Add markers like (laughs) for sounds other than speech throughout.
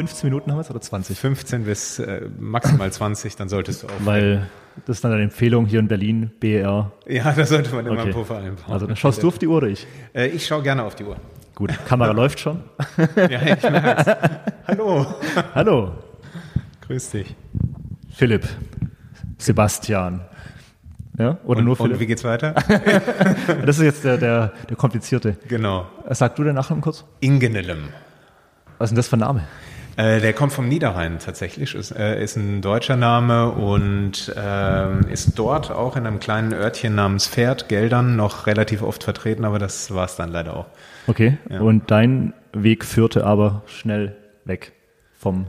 15 Minuten haben wir es oder 20? 15 bis äh, maximal 20, dann solltest du auch. Weil das ist dann eine Empfehlung hier in Berlin, BER. Ja, da sollte man immer Okay. einen Puffer einbauen. Also dann schaust du auf die Uhr oder ich? Äh, ich schaue gerne auf die Uhr. Gut, Kamera läuft schon. (laughs) Ja, ich merk's. Hallo. Hallo, Grüß dich. Philipp, Sebastian. Ja, oder Und, nur und wie Philipp? geht's weiter? (laughs) Das ist jetzt der, der, der komplizierte. genau. Sag du den Nachnamen kurz? Ingenelem. Was ist denn das für ein Name? Äh, der kommt vom Niederrhein tatsächlich, ist, äh, ist ein deutscher Name und ähm, ist dort auch in einem kleinen Örtchen namens Pferd, Geldern, noch relativ oft vertreten, aber das war's dann leider auch. Okay, Ja. und dein Weg führte aber schnell weg vom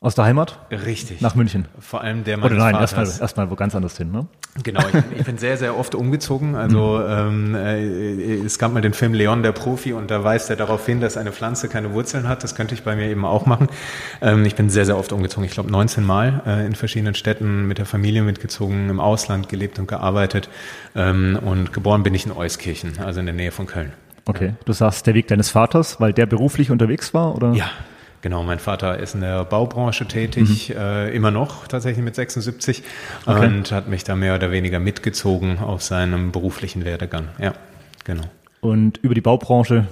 aus der Heimat Richtig. nach München. Vor allem der Oder meines nein, Vaters. erstmal erstmal wo ganz anders hin, ne? Genau, ich bin, ich bin sehr, sehr oft umgezogen. Also ähm, äh, es gab mal den Film Leon der Profi und da weist er darauf hin, dass eine Pflanze keine Wurzeln hat. Das könnte ich bei mir eben auch machen. Ähm, ich bin sehr, sehr oft umgezogen. Ich glaube 19 Mal äh, in verschiedenen Städten mit der Familie mitgezogen, im Ausland gelebt und gearbeitet. Ähm, und geboren bin ich in Euskirchen, also in der Nähe von Köln. Okay, du sagst der Weg deines Vaters, weil der beruflich unterwegs war, oder? Ja, genau. Mein Vater ist in der Baubranche tätig, äh, immer noch tatsächlich mit 76 Okay. und hat mich da mehr oder weniger mitgezogen auf seinem beruflichen Werdegang. Ja, genau. Und über die Baubranche,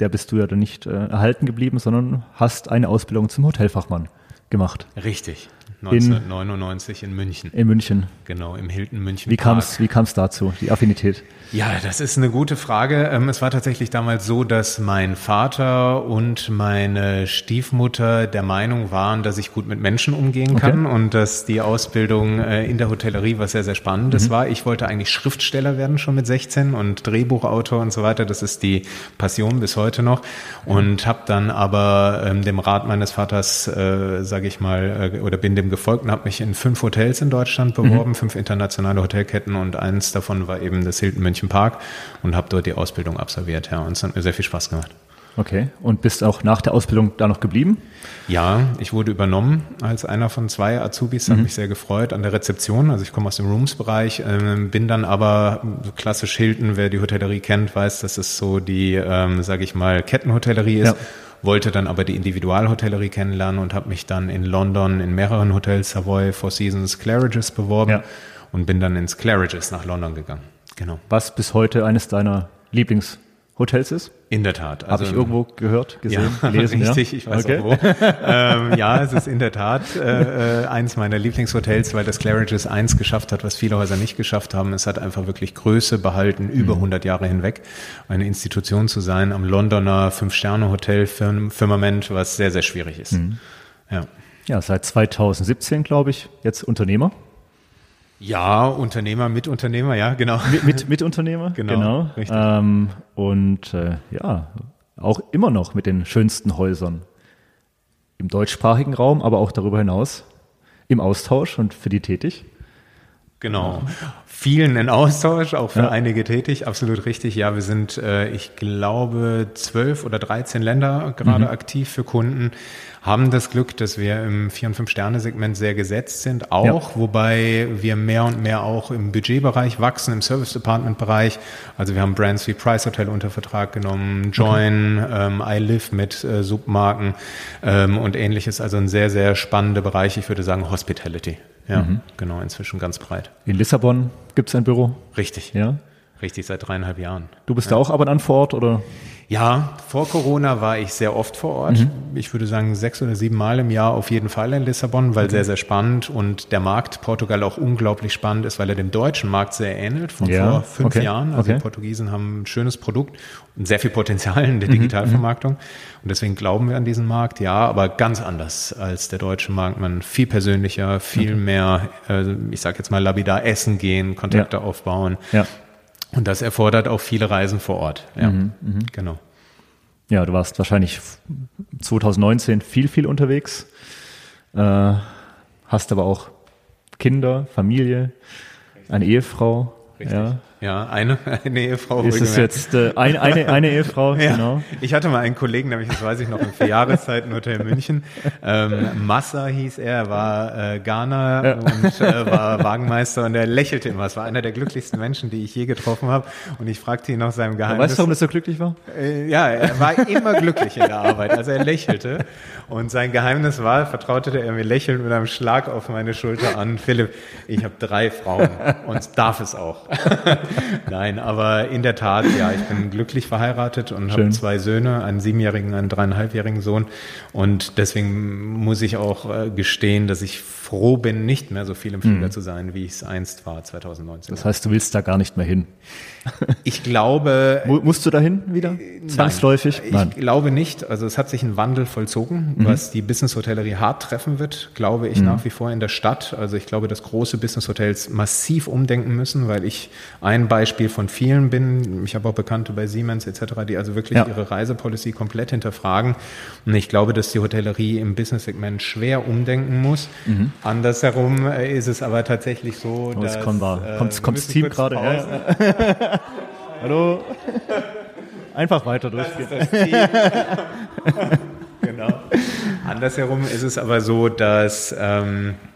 der bist du ja dann nicht äh, erhalten geblieben, sondern hast eine Ausbildung zum Hotelfachmann gemacht Richtig. 1999 in, München. in München. Genau, im Hilton München. Wie kam es wie kam's dazu, die Affinität? Ja, das ist eine gute Frage. Ähm, Es war tatsächlich damals so, dass mein Vater und meine Stiefmutter der Meinung waren, dass ich gut mit Menschen umgehen Okay. kann und dass die Ausbildung äh, in der Hotellerie was sehr, sehr Spannendes Mhm. war. Ich wollte eigentlich Schriftsteller werden schon mit 16 und Drehbuchautor und so weiter. Das ist die Passion bis heute noch. Und habe dann aber ähm, dem Rat meines Vaters, äh, sage ich mal, äh, oder bin dem gefolgt und habe mich in fünf Hotels in Deutschland Mhm. beworben, fünf internationale Hotelketten und eins davon war eben das Hilton München Park und habe dort die Ausbildung absolviert. Ja, und es hat mir sehr viel Spaß gemacht. Okay. Und bist auch nach der Ausbildung da noch geblieben? Ja, ich wurde übernommen als einer von zwei Azubis, hat mich sehr gefreut an der Rezeption. Also ich komme aus dem Rooms-Bereich, ähm, bin dann aber so klassisch Hilton, wer die Hotellerie kennt, weiß, dass es so die, ähm, sage ich mal, Kettenhotellerie ist. Ja. Wollte dann aber die Individualhotellerie kennenlernen und habe mich dann in London in mehreren Hotels, Savoy, Four Seasons, Claridge's beworben Ja. und bin dann ins Claridge's nach London gegangen. Genau, Was bis heute eines deiner Lieblingshotels ist? in der Tat. Habe ich irgendwo gehört, gesehen, (laughs) Ja, gelesen? richtig, ja? ich weiß okay. auch wo. ähm, ja, es ist in der Tat äh, äh, eins meiner Lieblingshotels, weil das Claridge's eins geschafft hat, was viele Häuser nicht geschafft haben. Es hat einfach wirklich Größe behalten über 100 Jahre hinweg. Eine Institution zu sein am Londoner Fünf-Sterne-Hotel-Firmament, was sehr, sehr schwierig ist. Ja. Ja, seit 2017, glaube ich, jetzt Unternehmer. Ja, Unternehmer, Mitunternehmer, ja, genau. Mit, mit, Mitunternehmer. (laughs) Genau, richtig. Ähm, und äh, ja, auch immer noch mit den schönsten Häusern im deutschsprachigen Raum, aber auch darüber hinaus im Austausch und für die tätig. Genau. Vielen in Austausch, auch für Ja. einige tätig, absolut richtig. Ja, wir sind, äh, ich glaube, zwölf oder 13 Länder gerade Mhm. aktiv für Kunden, haben das Glück, dass wir im Vier- und Fünf-Sterne-Segment sehr gesetzt sind, auch, wobei wir mehr und mehr auch im Budgetbereich wachsen, im Service-Department-Bereich. Also wir haben Brands wie Price Hotel unter Vertrag genommen, Join, ähm, iLive mit äh, Submarken ähm, und ähnliches. Also ein sehr, sehr spannender Bereich. Ich würde sagen Hospitality. Ja, Mhm. genau, inzwischen ganz breit. In Lissabon gibt es ein Büro. Richtig. Ja. Richtig, seit dreieinhalb Jahren. Du bist da auch ab und an vor Ort oder? Ja, vor Corona war ich sehr oft vor Ort. Ich würde sagen sechs oder sieben Mal im Jahr auf jeden Fall in Lissabon, weil sehr, sehr spannend und der Markt Portugal auch unglaublich spannend ist, weil er dem deutschen Markt sehr ähnelt von Ja, vor fünf okay, Jahren. Also okay. die Portugiesen haben ein schönes Produkt und sehr viel Potenzial in der Digitalvermarktung. Und deswegen glauben wir an diesen Markt, ja, aber ganz anders als der deutsche Markt. Man viel persönlicher, viel mehr, äh, ich sage jetzt mal lapidar essen gehen, Kontakte Ja. aufbauen. Ja. Und das erfordert auch viele Reisen vor Ort. Ja, Mhm, genau. Ja, du warst wahrscheinlich 2019 viel, viel unterwegs. Äh, hast aber auch Kinder, Familie, eine Ehefrau. Richtig. Ja. Ja, eine, (laughs) eine Ehefrau. Ist es jetzt äh, ein, eine, eine (laughs) Ehefrau? ja. Genau. Ich hatte mal einen Kollegen, nämlich das weiß ich noch, im Vierjahreszeiten Hotel München. Ähm, Massa hieß er, war äh, Ghana ja. und äh, war Wagenmeister und er lächelte immer. Es war einer der glücklichsten Menschen, die ich je getroffen habe. Und ich fragte ihn nach seinem Geheimnis. weißt du, warum er so glücklich war? Äh, ja, er war immer glücklich in der Arbeit. Also er lächelte. Und sein Geheimnis war, vertraute er mir lächelnd mit einem Schlag auf meine Schulter an, Philipp, ich habe drei Frauen und darf es auch. (laughs) Nein, aber in der Tat, ja, ich bin glücklich verheiratet und habe zwei Söhne, einen siebenjährigen, einen dreieinhalbjährigen Sohn. Und deswegen muss ich auch äh, gestehen, dass ich froh bin, nicht mehr so viel im Flieger mhm. zu sein, wie ich es einst war, 2019. Das heißt, du willst da gar nicht mehr hin? (laughs) Ich glaube. Musst du dahin wieder? Äh, Zwangsläufig? Nein, ich glaube nicht. Also es hat sich ein Wandel vollzogen, mhm. was die Business-Hotellerie hart treffen wird, glaube ich mhm. nach wie vor in der Stadt. Also ich glaube, dass große Business-Hotels massiv umdenken müssen, weil ich ein Beispiel von vielen bin. Ich habe auch Bekannte bei Siemens etc., die also wirklich ja. ihre Reisepolicy komplett hinterfragen. Und ich glaube, dass die Hotellerie im Business-Segment schwer umdenken muss. Mhm. Andersherum äh, ist es aber tatsächlich so, oh, dass... Kommt, äh, kommt, kommt das Team gerade. (laughs) Hallo? Einfach weiter durchgehen. (laughs) genau. Andersherum ist es aber so, dass... Ähm, äh,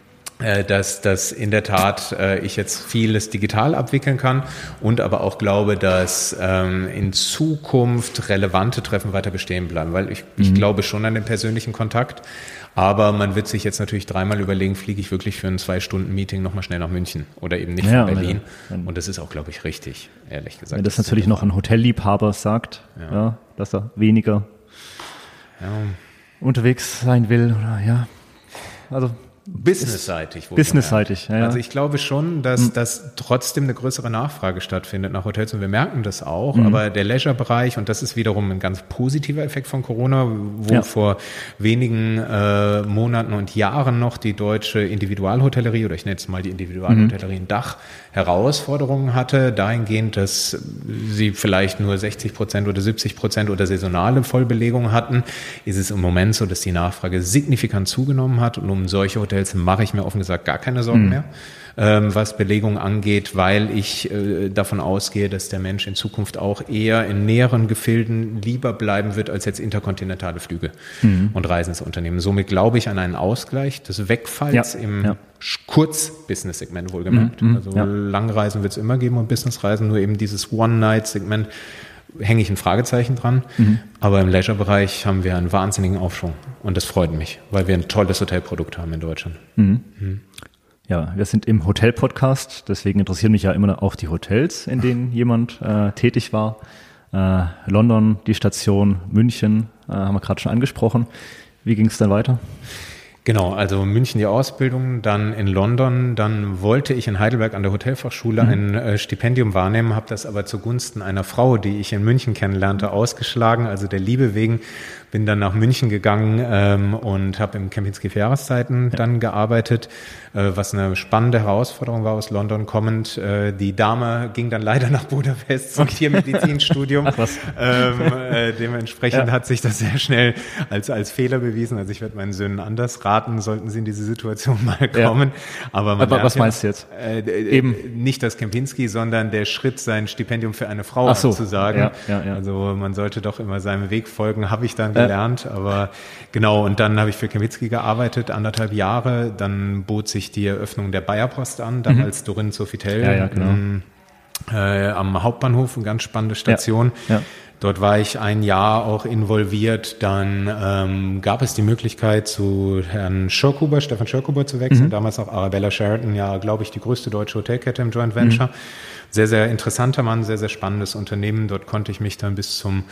dass, dass in der Tat äh, ich jetzt vieles digital abwickeln kann und aber auch glaube, dass ähm, in Zukunft relevante Treffen weiter bestehen bleiben, weil ich, mhm. ich glaube schon an den persönlichen Kontakt, aber man wird sich jetzt natürlich dreimal überlegen, fliege ich wirklich für ein Zwei-Stunden-Meeting nochmal schnell nach München oder eben nicht ja, von Berlin. Ja, und das ist auch, glaube ich, richtig, ehrlich gesagt. Wenn das, das natürlich noch ein Hotelliebhaber sagt, ja. ja dass er weniger unterwegs sein will oder ja. Also Businessseitig. Businessseitig, ja, ja. Also ich glaube schon, dass, mhm. dass trotzdem eine größere Nachfrage stattfindet nach Hotels und wir merken das auch. Mhm. Aber der Leisure-Bereich, und das ist wiederum ein ganz positiver Effekt von Corona, wo ja. vor wenigen äh, Monaten und Jahren noch die deutsche Individualhotellerie, oder ich nenne es mal die Individualhotellerie in Dach, Herausforderungen hatte, dahingehend, dass sie vielleicht nur 60 Prozent oder 70 Prozent oder saisonale Vollbelegung hatten, ist es im Moment so, dass die Nachfrage signifikant zugenommen hat und um solche Hotels Hotels mache ich mir offen gesagt gar keine Sorgen mhm. mehr, ähm, was Belegung angeht, weil ich äh, davon ausgehe, dass der Mensch in Zukunft auch eher in näheren Gefilden lieber bleiben wird als jetzt interkontinentale Flüge mhm. und Reisen zu unternehmen. Somit glaube ich an einen Ausgleich des Wegfalls ja. im ja. Kurz-Business-Segment wohlgemerkt. Mhm. Also ja. Langreisen wird es immer geben und Businessreisen, nur eben dieses One-Night-Segment hänge ich ein Fragezeichen dran. Mhm. Aber im Leisure-Bereich haben wir einen wahnsinnigen Aufschwung. Und das freut mich, weil wir ein tolles Hotelprodukt haben in Deutschland. Mhm. Mhm. Ja, wir sind im Hotel-Podcast, deswegen interessieren mich ja immer auch die Hotels, in denen (laughs) jemand äh, tätig war. Äh, London, die Station, München, äh, haben wir gerade schon angesprochen. Wie ging es dann weiter? Genau, also München die Ausbildung, dann in London, dann wollte ich in Heidelberg an der Hotelfachschule mhm. ein äh, Stipendium wahrnehmen, habe das aber zugunsten einer Frau, die ich in München kennenlernte, ausgeschlagen. Also der Liebe wegen bin dann nach München gegangen ähm, und habe im Kempinski für Jahreszeiten ja. dann gearbeitet, äh, was eine spannende Herausforderung war aus London kommend. Äh, die Dame ging dann leider nach Budapest zum Tiermedizinstudium. (laughs) ähm, äh, dementsprechend ja. hat sich das sehr schnell als, als Fehler bewiesen. Also ich werde meinen Söhnen anders raten, sollten sie in diese Situation (laughs) mal kommen. Ja. Aber, Aber was meinst du jetzt? Äh, Eben nicht das Kempinski, sondern der Schritt, sein Stipendium für eine Frau so. zu sagen. Also man sollte doch immer seinem Weg folgen, habe ich dann gelernt. Aber genau, und dann habe ich für Kemitzki gearbeitet, anderthalb Jahre. Dann bot sich die Eröffnung der Bayerpost an, dann mhm. Dorin Sofitel. Ja, ja, genau. Äh, am Hauptbahnhof, eine ganz spannende Station. Ja, ja. Dort war ich ein Jahr auch involviert. Dann ähm, gab es die Möglichkeit, zu Herrn Schirkuber, Stefan Schirkuber zu wechseln. Mhm. Damals auch Arabella Sheraton, ja, glaube ich, die größte deutsche Hotelkette im Joint Venture. Mhm sehr, sehr interessanter Mann, sehr, sehr spannendes Unternehmen. Dort konnte ich mich dann bis zum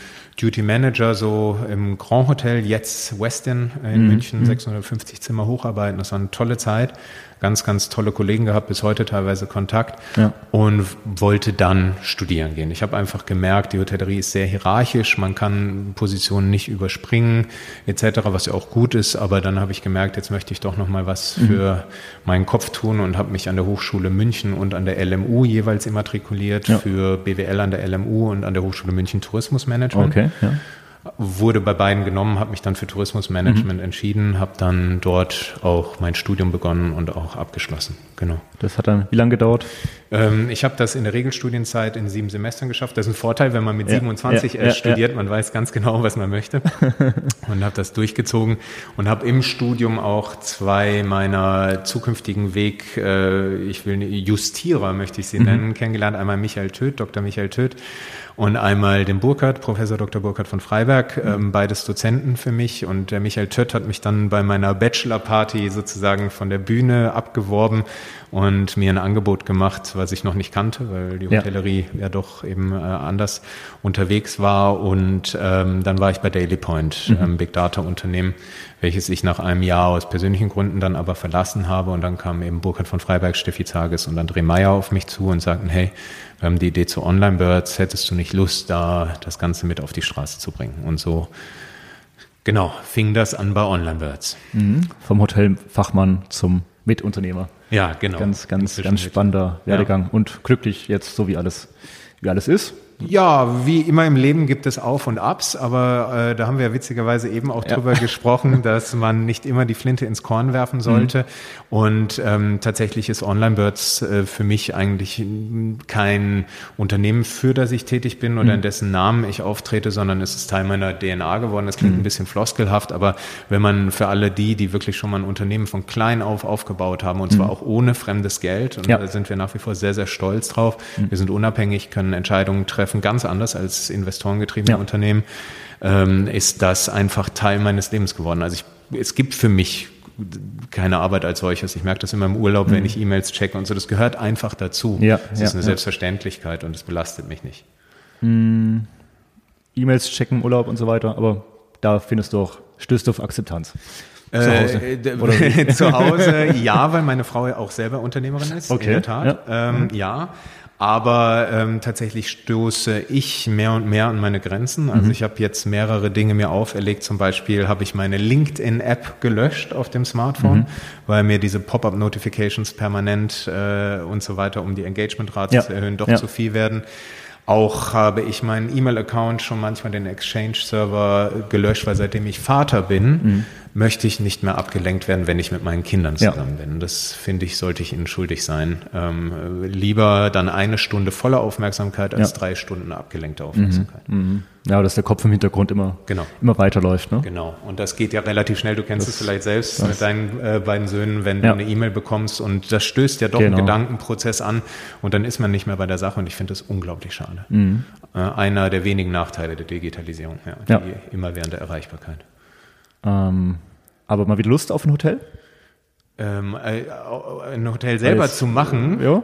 Duty Manager so im Grand Hotel, jetzt Westin in mhm. München, 650 mhm. Zimmer hocharbeiten. Das war eine tolle Zeit ganz, ganz tolle Kollegen gehabt, bis heute teilweise Kontakt ja. und wollte dann studieren gehen. Ich habe einfach gemerkt, die Hotellerie ist sehr hierarchisch, man kann Positionen nicht überspringen etc., was ja auch gut ist, aber dann habe ich gemerkt, jetzt möchte ich doch noch mal was mhm. für meinen Kopf tun und habe mich an der Hochschule München und an der LMU jeweils immatrikuliert ja. für BWL an der LMU und an der Hochschule München Tourismusmanagement. Okay, ja wurde bei beiden genommen, habe mich dann für Tourismusmanagement mhm. entschieden, habe dann dort auch mein Studium begonnen und auch abgeschlossen. Genau. Das hat dann wie lange gedauert? Ähm, ich habe das in der Regelstudienzeit in sieben Semestern geschafft. Das ist ein Vorteil, wenn man mit ja, 27 ja, ja, studiert, man weiß ganz genau, was man möchte (laughs) und habe das durchgezogen und habe im Studium auch zwei meiner zukünftigen Weg, äh, ich will Justierer möchte ich sie mhm. nennen, kennengelernt. Einmal Michael Töth, Dr. Michael Töth und einmal den Burkhardt, Professor Dr. Burkhardt von Freiberg, mhm. ähm, beides Dozenten für mich. Und der Michael Tött hat mich dann bei meiner Bachelor-Party sozusagen von der Bühne abgeworben und mir ein Angebot gemacht, was ich noch nicht kannte, weil die Hotellerie ja, ja doch eben äh, anders unterwegs war. Und ähm, dann war ich bei Daily Point, mhm. ähm, Big Data Unternehmen, welches ich nach einem Jahr aus persönlichen Gründen dann aber verlassen habe. Und dann kamen eben Burkhard von Freiberg, Steffi Zages und André Meyer auf mich zu und sagten, hey, wir haben die Idee zu Online Birds, hättest du nicht Lust, da das Ganze mit auf die Straße zu bringen? Und so Genau, fing das an bei Online Birds. Mhm. Vom Hotelfachmann zum Mitunternehmer. Ja, genau. Ganz, ganz, ganz spannender Werdegang ja. und glücklich jetzt, so wie alles, wie alles ist. Ja, wie immer im Leben gibt es Auf und Abs, aber äh, da haben wir witzigerweise eben auch ja. drüber gesprochen, (laughs) dass man nicht immer die Flinte ins Korn werfen sollte. Mhm. Und ähm, tatsächlich ist OnlineBirds äh, für mich eigentlich kein Unternehmen, für das ich tätig bin oder mhm. in dessen Namen ich auftrete, sondern es ist Teil meiner DNA geworden. Das klingt mhm. ein bisschen floskelhaft, aber wenn man für alle die, die wirklich schon mal ein Unternehmen von klein auf aufgebaut haben, und zwar mhm. auch ohne fremdes Geld, und ja. da sind wir nach wie vor sehr, sehr stolz drauf. Mhm. Wir sind unabhängig, können Entscheidungen treffen, treffen, ganz anders als investorengetriebene ja. Unternehmen, ähm, ist das einfach Teil meines Lebens geworden. Also ich, es gibt für mich keine Arbeit als solches. Ich merke das immer im Urlaub, mhm. wenn ich E-Mails checke und so. Das gehört einfach dazu. Ja, es ja, ist eine ja. Selbstverständlichkeit und es belastet mich nicht. Mhm. E-Mails checken, Urlaub und so weiter, aber da findest du auch, stößt du auf Akzeptanz. Zu Hause. Äh, (laughs) zu Hause, (laughs) ja, weil meine Frau ja auch selber Unternehmerin ist, okay. in der Tat. Ja, ähm, ja. Aber ähm, tatsächlich stoße ich mehr und mehr an meine Grenzen. Also mhm. ich habe jetzt mehrere Dinge mir auferlegt. Zum Beispiel habe ich meine LinkedIn-App gelöscht auf dem Smartphone, mhm. weil mir diese Pop-up-Notifications permanent äh, und so weiter, um die Engagement-Rate ja. zu erhöhen, doch ja. zu viel werden. Auch habe ich meinen E-Mail-Account schon manchmal den Exchange-Server gelöscht, weil seitdem ich Vater bin, mhm möchte ich nicht mehr abgelenkt werden, wenn ich mit meinen Kindern zusammen ja. bin. Das finde ich, sollte ich ihnen schuldig sein. Ähm, lieber dann eine Stunde voller Aufmerksamkeit als ja. drei Stunden abgelenkte Aufmerksamkeit. Mhm. Mhm. Ja, dass der Kopf im Hintergrund immer, genau. immer weiterläuft. Ne? Genau. Und das geht ja relativ schnell. Du kennst es vielleicht selbst das. mit deinen äh, beiden Söhnen, wenn ja. du eine E-Mail bekommst und das stößt ja doch genau. einen Gedankenprozess an und dann ist man nicht mehr bei der Sache und ich finde das unglaublich schade. Mhm. Äh, einer der wenigen Nachteile der Digitalisierung, ja, die immerwährende Erreichbarkeit. Ähm, aber mal wieder Lust auf ein Hotel? Ähm, äh, ein Hotel selber Alles, zu machen. Ja.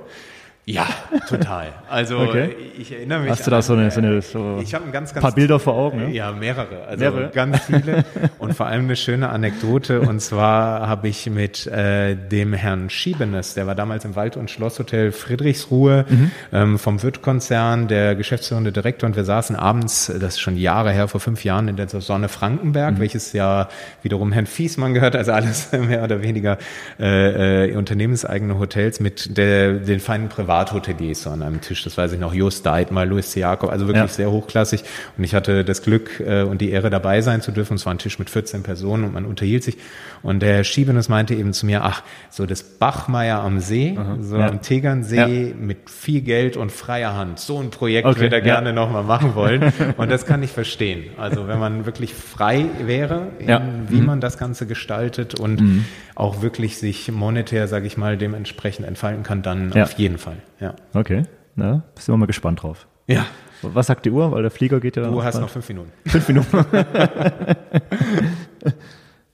Ja, total. Also okay. ich erinnere mich. Hast du da so eine, so eine so ich ein ganz, ganz paar Bilder vor Augen? Ja, ja mehrere. Also mehrere? ganz viele. und vor allem eine schöne Anekdote. Und zwar habe ich mit äh, dem Herrn Schiebenes, der war damals im Wald- und Schlosshotel Friedrichsruhe mhm. ähm, vom Wirt-Konzern, der geschäftsführende Direktor. Und wir saßen abends, das ist schon Jahre her, vor fünf Jahren in der Sonne Frankenberg, mhm. welches ja wiederum Herrn Fiesmann gehört. Also alles (laughs) mehr oder weniger äh, äh, unternehmenseigene Hotels mit der, den feinen Privat Privathoteliers so an einem Tisch. Das weiß ich noch. Just Deitmar, Louis C. Jakob, also wirklich ja. sehr hochklassig. Und ich hatte das Glück äh, und die Ehre dabei sein zu dürfen. Es war ein Tisch mit 14 Personen und man unterhielt sich. Und der Schiebenes meinte eben zu mir, ach, so das Bachmeier am See, Aha. so ja. am Tegernsee ja. mit viel Geld und freier Hand. So ein Projekt okay. würde er gerne nochmal machen wollen. (laughs) und das kann ich verstehen. Also wenn man wirklich frei wäre, in, wie mhm. man das Ganze gestaltet und mhm. Auch wirklich sich monetär, sage ich mal, dementsprechend entfalten kann, dann auf jeden Fall. Ja. Okay, na, sind wir mal gespannt drauf. Ja. Was sagt die Uhr? Weil der Flieger geht ja dann. Du hast noch fünf Minuten. Fünf Minuten. (laughs)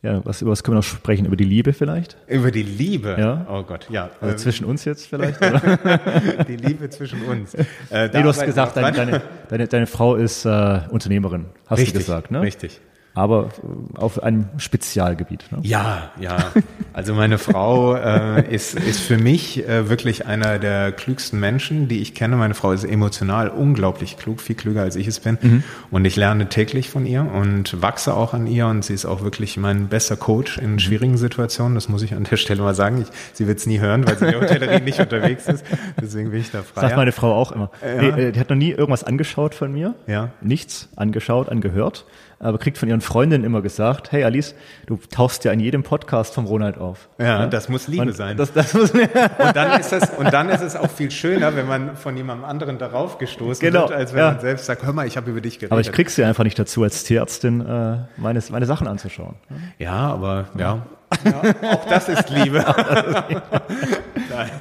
ja, was, über was können wir noch sprechen? Über die Liebe vielleicht? Über die Liebe? Ja. Oh Gott, ja. Also ähm, zwischen uns jetzt vielleicht? (laughs) die Liebe zwischen uns. Äh, nee, du hast gesagt, deine, deine, deine, deine, Frau ist äh, Unternehmerin, hast richtig, du gesagt, ne? Richtig. Aber äh, auf einem Spezialgebiet. Ne? Ja, ja. Also meine Frau äh, ist, ist für mich äh, wirklich einer der klügsten Menschen, die ich kenne. Meine Frau ist emotional unglaublich klug, viel klüger als ich es bin. Mhm. Und ich lerne täglich von ihr und wachse auch an ihr. Und sie ist auch wirklich mein bester Coach in schwierigen Situationen. Das muss ich an der Stelle mal sagen. Ich, sie wird es nie hören, weil sie in der Hotellerie nicht unterwegs ist. Deswegen bin ich da frei. Sagt meine Frau auch immer. Ja. Nee, die hat noch nie irgendwas angeschaut von mir. Ja. Nichts angeschaut, angehört aber kriegt von ihren Freundinnen immer gesagt, hey Alice, du tauchst ja in jedem Podcast vom Ronald auf. Ja, ja? das muss Liebe und sein. Das, das muss, und, dann ist das, und dann ist es auch viel schöner, wenn man von jemandem anderen darauf gestoßen genau, wird, als wenn ja. man selbst sagt, hör mal, ich habe über dich geredet. Aber ich krieg sie einfach nicht dazu, als Tierärztin äh, meine, meine Sachen anzuschauen. Ja, aber ja, ja, auch das ist Liebe. (laughs)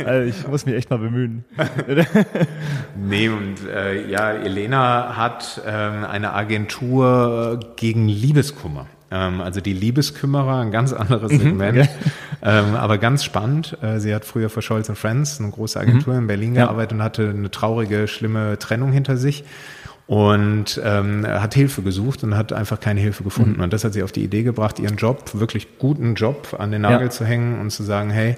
also ich muss mich echt mal bemühen. (laughs) nee, und äh, ja, Elena hat ähm, eine Agentur gegen Liebeskummer. Ähm, also die Liebeskümmerer, ein ganz anderes mhm, Segment, okay. ähm, aber ganz spannend. Äh, sie hat früher für Scholz Friends, eine große Agentur mhm. in Berlin ja. gearbeitet und hatte eine traurige, schlimme Trennung hinter sich und ähm, hat Hilfe gesucht und hat einfach keine Hilfe gefunden. Mhm. Und das hat sie auf die Idee gebracht, ihren Job, wirklich guten Job an den Nagel ja. zu hängen und zu sagen, hey,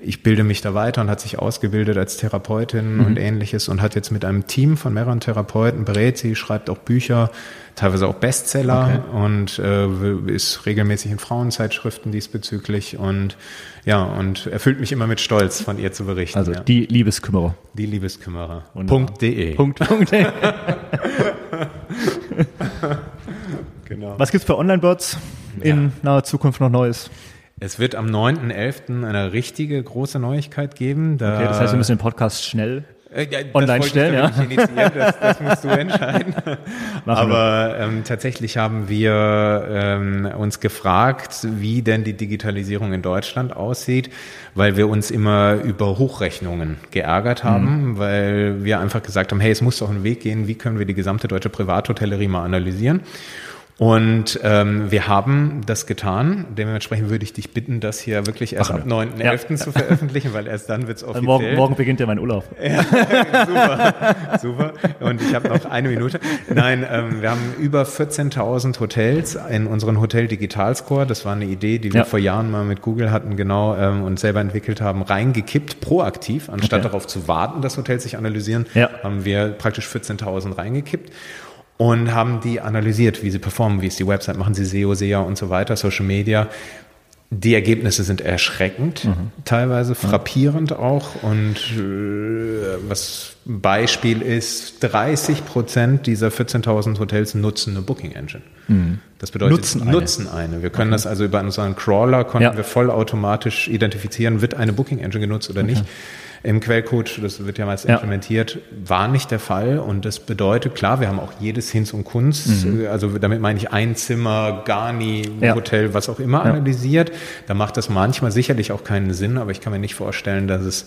ich bilde mich da weiter und hat sich ausgebildet als Therapeutin mhm. und ähnliches und hat jetzt mit einem Team von mehreren Therapeuten berät sie, schreibt auch Bücher, teilweise auch Bestseller okay. und äh, ist regelmäßig in Frauenzeitschriften diesbezüglich und ja, und erfüllt mich immer mit Stolz, von ihr zu berichten. Also ja. die Liebeskümmerer. Die Liebeskümmerer. Punkt.de. Punkt. Punkt. (laughs) genau. Was gibt's für Online-Bots in ja. naher Zukunft noch Neues? Es wird am 9.11. eine richtige große Neuigkeit geben. Da okay, das heißt, wir müssen den Podcast schnell äh, online stellen, ja. Das, das, musst du entscheiden. (laughs) Aber ähm, tatsächlich haben wir ähm, uns gefragt, wie denn die Digitalisierung in Deutschland aussieht, weil wir uns immer über Hochrechnungen geärgert haben, mhm. weil wir einfach gesagt haben, hey, es muss doch einen Weg gehen, wie können wir die gesamte deutsche Privathotellerie mal analysieren. Und ähm, wir haben das getan. Dementsprechend würde ich dich bitten, das hier wirklich erst Ach, ab 9.11. Ja. zu veröffentlichen, weil erst dann wird es offiziell. Morgen, morgen beginnt ja mein Urlaub. (laughs) Ja, super, super. Und ich habe noch eine Minute. Nein, ähm, wir haben über 14.000 Hotels in unseren Hotel Digital Score. Das war eine Idee, die wir ja. vor Jahren mal mit Google hatten, genau, ähm, und selber entwickelt haben, reingekippt, proaktiv, anstatt okay. darauf zu warten, dass Hotels sich analysieren, ja. haben wir praktisch 14.000 reingekippt und haben die analysiert, wie sie performen, wie ist die Website, machen sie SEO, SEA und so weiter, Social Media. Die Ergebnisse sind erschreckend, mhm. teilweise frappierend auch. Und äh, was Beispiel ist, 30 Prozent dieser 14.000 Hotels nutzen eine Booking Engine. Mhm. Das bedeutet, nutzen eine. nutzen eine. Wir können okay. das also über unseren Crawler, konnten ja. wir vollautomatisch identifizieren, wird eine Booking Engine genutzt oder okay. nicht im Quellcode, das wird ja meist ja. implementiert, war nicht der Fall. Und das bedeutet, klar, wir haben auch jedes Hinz und Kunst, mhm. also damit meine ich ein Zimmer, Garni, ja. Hotel, was auch immer analysiert. Da macht das manchmal sicherlich auch keinen Sinn, aber ich kann mir nicht vorstellen, dass es äh,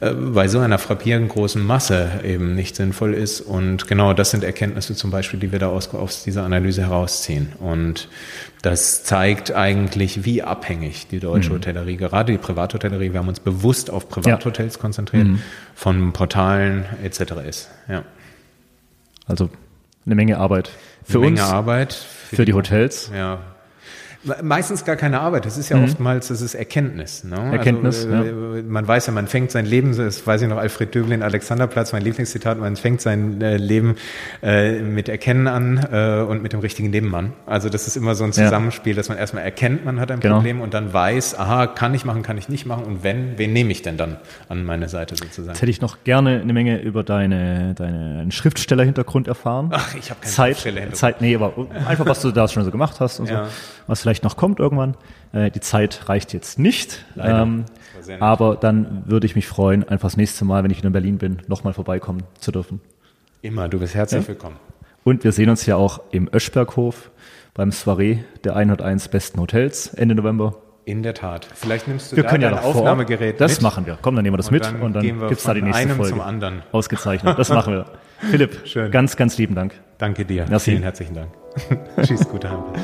bei so einer frappierend großen Masse eben nicht sinnvoll ist. Und genau das sind Erkenntnisse zum Beispiel, die wir da aus, aus dieser Analyse herausziehen. Und das zeigt eigentlich, wie abhängig die deutsche mhm. Hotellerie, gerade die Privathotellerie, wir haben uns bewusst auf Privathotels ja. konzentriert, mhm. von Portalen etc. ist. Ja. Also eine Menge Arbeit. Für eine Menge uns, Arbeit. Für, für die, die Hotels. Ja, Meistens gar keine Arbeit. Das ist ja mhm. oftmals, das ist Erkenntnis. Ne? Also, Erkenntnis. Also, ja. Man weiß ja, man fängt sein Leben, das weiß ich noch, Alfred Döblin, Alexanderplatz, mein Lieblingszitat, man fängt sein äh, Leben äh, mit Erkennen an äh, und mit dem richtigen Nebenmann. Also das ist immer so ein Zusammenspiel, ja. dass man erstmal erkennt, man hat ein genau. Problem und dann weiß, aha, kann ich machen, kann ich nicht machen und wenn, wen nehme ich denn dann an meine Seite sozusagen? Jetzt hätte ich noch gerne eine Menge über deine, deinen Schriftstellerhintergrund erfahren. Ach, ich habe keinen Zeit, Zeit, nee, aber einfach, was du da schon so gemacht hast und ja. so, was vielleicht noch kommt irgendwann. Äh, die Zeit reicht jetzt nicht. Ähm, aber dann würde ich mich freuen, einfach das nächste Mal, wenn ich wieder in Berlin bin, nochmal vorbeikommen zu dürfen. Immer, du bist herzlich ja. willkommen. Und wir sehen uns ja auch im Öschberghof beim Soiree der 101 besten Hotels Ende November. In der Tat. Vielleicht nimmst du wir da können ja dein Aufnahmegerät Das mit. machen wir. Komm, dann nehmen wir das und mit dann und dann gibt es da die nächste Folge. zum anderen. (laughs) Ausgezeichnet. Das machen wir. (laughs) Philipp, Schön. ganz, ganz lieben Dank. Danke dir. Merci. Vielen herzlichen Dank. (laughs) Tschüss, gute Abend.